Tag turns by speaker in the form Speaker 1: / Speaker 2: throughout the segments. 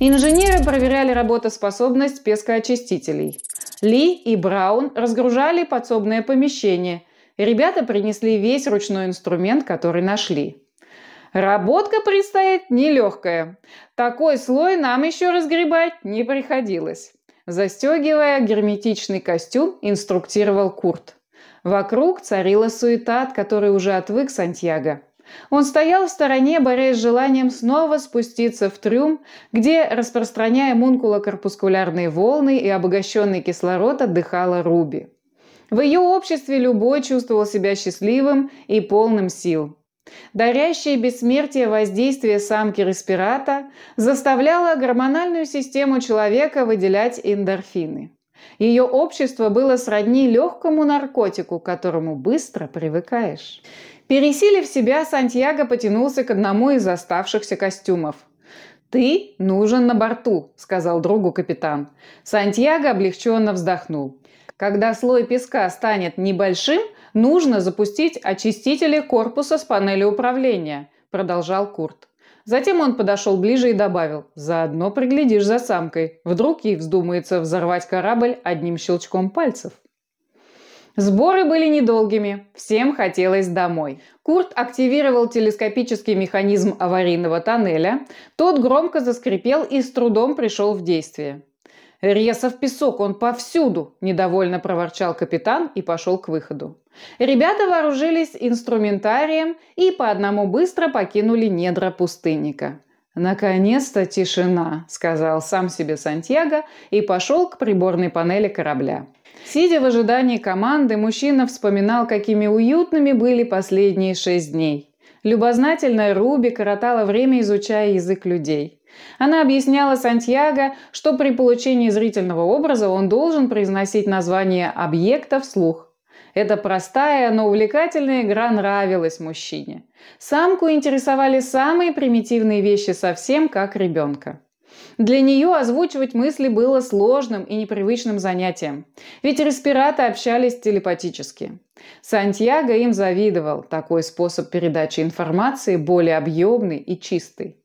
Speaker 1: Инженеры проверяли работоспособность пескоочистителей. Ли и Браун разгружали подсобное помещение. Ребята принесли весь ручной инструмент, который нашли. Работка предстоит нелегкая. Такой слой нам еще разгребать не приходилось. Застегивая герметичный костюм, инструктировал Курт. Вокруг царила суета, от которой уже отвык Сантьяго. Он стоял в стороне, борясь с желанием снова спуститься в трюм, где, распространяя мункулокорпускулярные волны и обогащенный кислород, отдыхала Руби. В ее обществе любой чувствовал себя счастливым и полным сил. Дарящее бессмертие воздействие самки респирата заставляло гормональную систему человека выделять эндорфины. Ее общество было сродни легкому наркотику, к которому быстро привыкаешь. Пересилив себя, Сантьяго потянулся к одному из оставшихся костюмов. «Ты нужен на борту», – сказал другу капитан. Сантьяго облегченно вздохнул. «Когда слой песка станет небольшим, нужно запустить очистители корпуса с панели управления», – продолжал Курт. Затем он подошел ближе и добавил, «Заодно приглядишь за самкой. Вдруг ей вздумается взорвать корабль одним щелчком пальцев». Сборы были недолгими, всем хотелось домой. Курт активировал телескопический механизм аварийного тоннеля, тот громко заскрипел и с трудом пришел в действие. «Ресов песок, он повсюду!» – недовольно проворчал капитан и пошел к выходу. Ребята вооружились инструментарием и по одному быстро покинули недра пустынника. «Наконец-то тишина», – сказал сам себе Сантьяго и пошел к приборной панели корабля. Сидя в ожидании команды, мужчина вспоминал, какими уютными были последние шесть дней. Любознательная Руби коротала время, изучая язык людей. Она объясняла Сантьяго, что при получении зрительного образа он должен произносить название объекта вслух. Эта простая, но увлекательная игра нравилась мужчине. Самку интересовали самые примитивные вещи совсем как ребенка. Для нее озвучивать мысли было сложным и непривычным занятием, ведь респираты общались телепатически. Сантьяго им завидовал, такой способ передачи информации более объемный и чистый.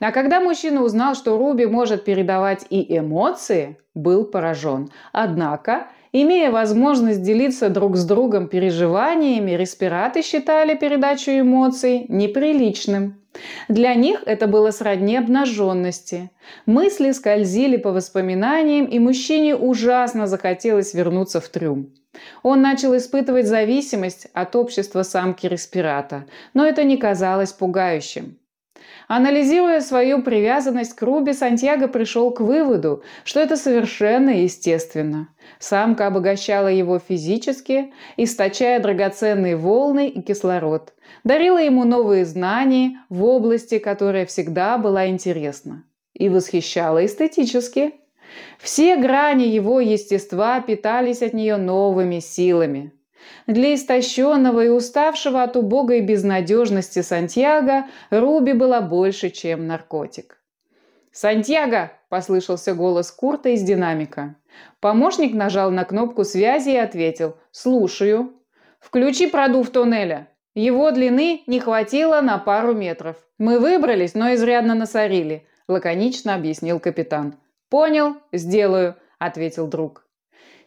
Speaker 1: А когда мужчина узнал, что Руби может передавать и эмоции, был поражен. Однако, имея возможность делиться друг с другом переживаниями, респираты считали передачу эмоций неприличным. Для них это было сродни обнаженности. Мысли скользили по воспоминаниям, и мужчине ужасно захотелось вернуться в трюм. Он начал испытывать зависимость от общества самки респирата, но это не казалось пугающим. Анализируя свою привязанность к Руби, Сантьяго пришел к выводу, что это совершенно естественно. Самка обогащала его физически, источая драгоценные волны и кислород. Дарила ему новые знания в области, которая всегда была интересна. И восхищала эстетически. Все грани его естества питались от нее новыми силами. Для истощенного и уставшего от убогой безнадежности Сантьяго Руби была больше, чем наркотик. «Сантьяго!» – послышался голос Курта из динамика. Помощник нажал на кнопку связи и ответил «Слушаю». «Включи продув туннеля». Его длины не хватило на пару метров. «Мы выбрались, но изрядно насорили», – лаконично объяснил капитан. «Понял, сделаю», – ответил друг.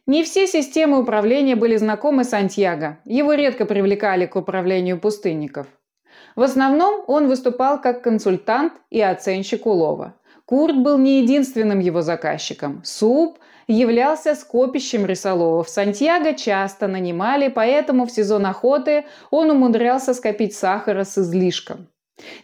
Speaker 1: Не все системы управления были знакомы Сантьяго. Его редко привлекали к управлению пустынников. В основном он выступал как консультант и оценщик улова. Курт был не единственным его заказчиком. СУП являлся скопищем рисоловов. Сантьяго часто нанимали, поэтому в сезон охоты он умудрялся скопить сахара с излишком.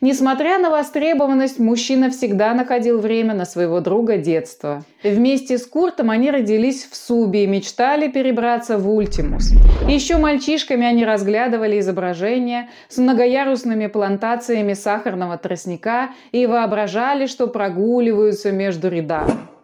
Speaker 1: Несмотря на востребованность, мужчина всегда находил время на своего друга детства. Вместе с Куртом они родились в Субе и мечтали перебраться в Ультимус. Еще мальчишками они разглядывали изображения с многоярусными плантациями сахарного тростника и воображали, что прогуливаются между рядами.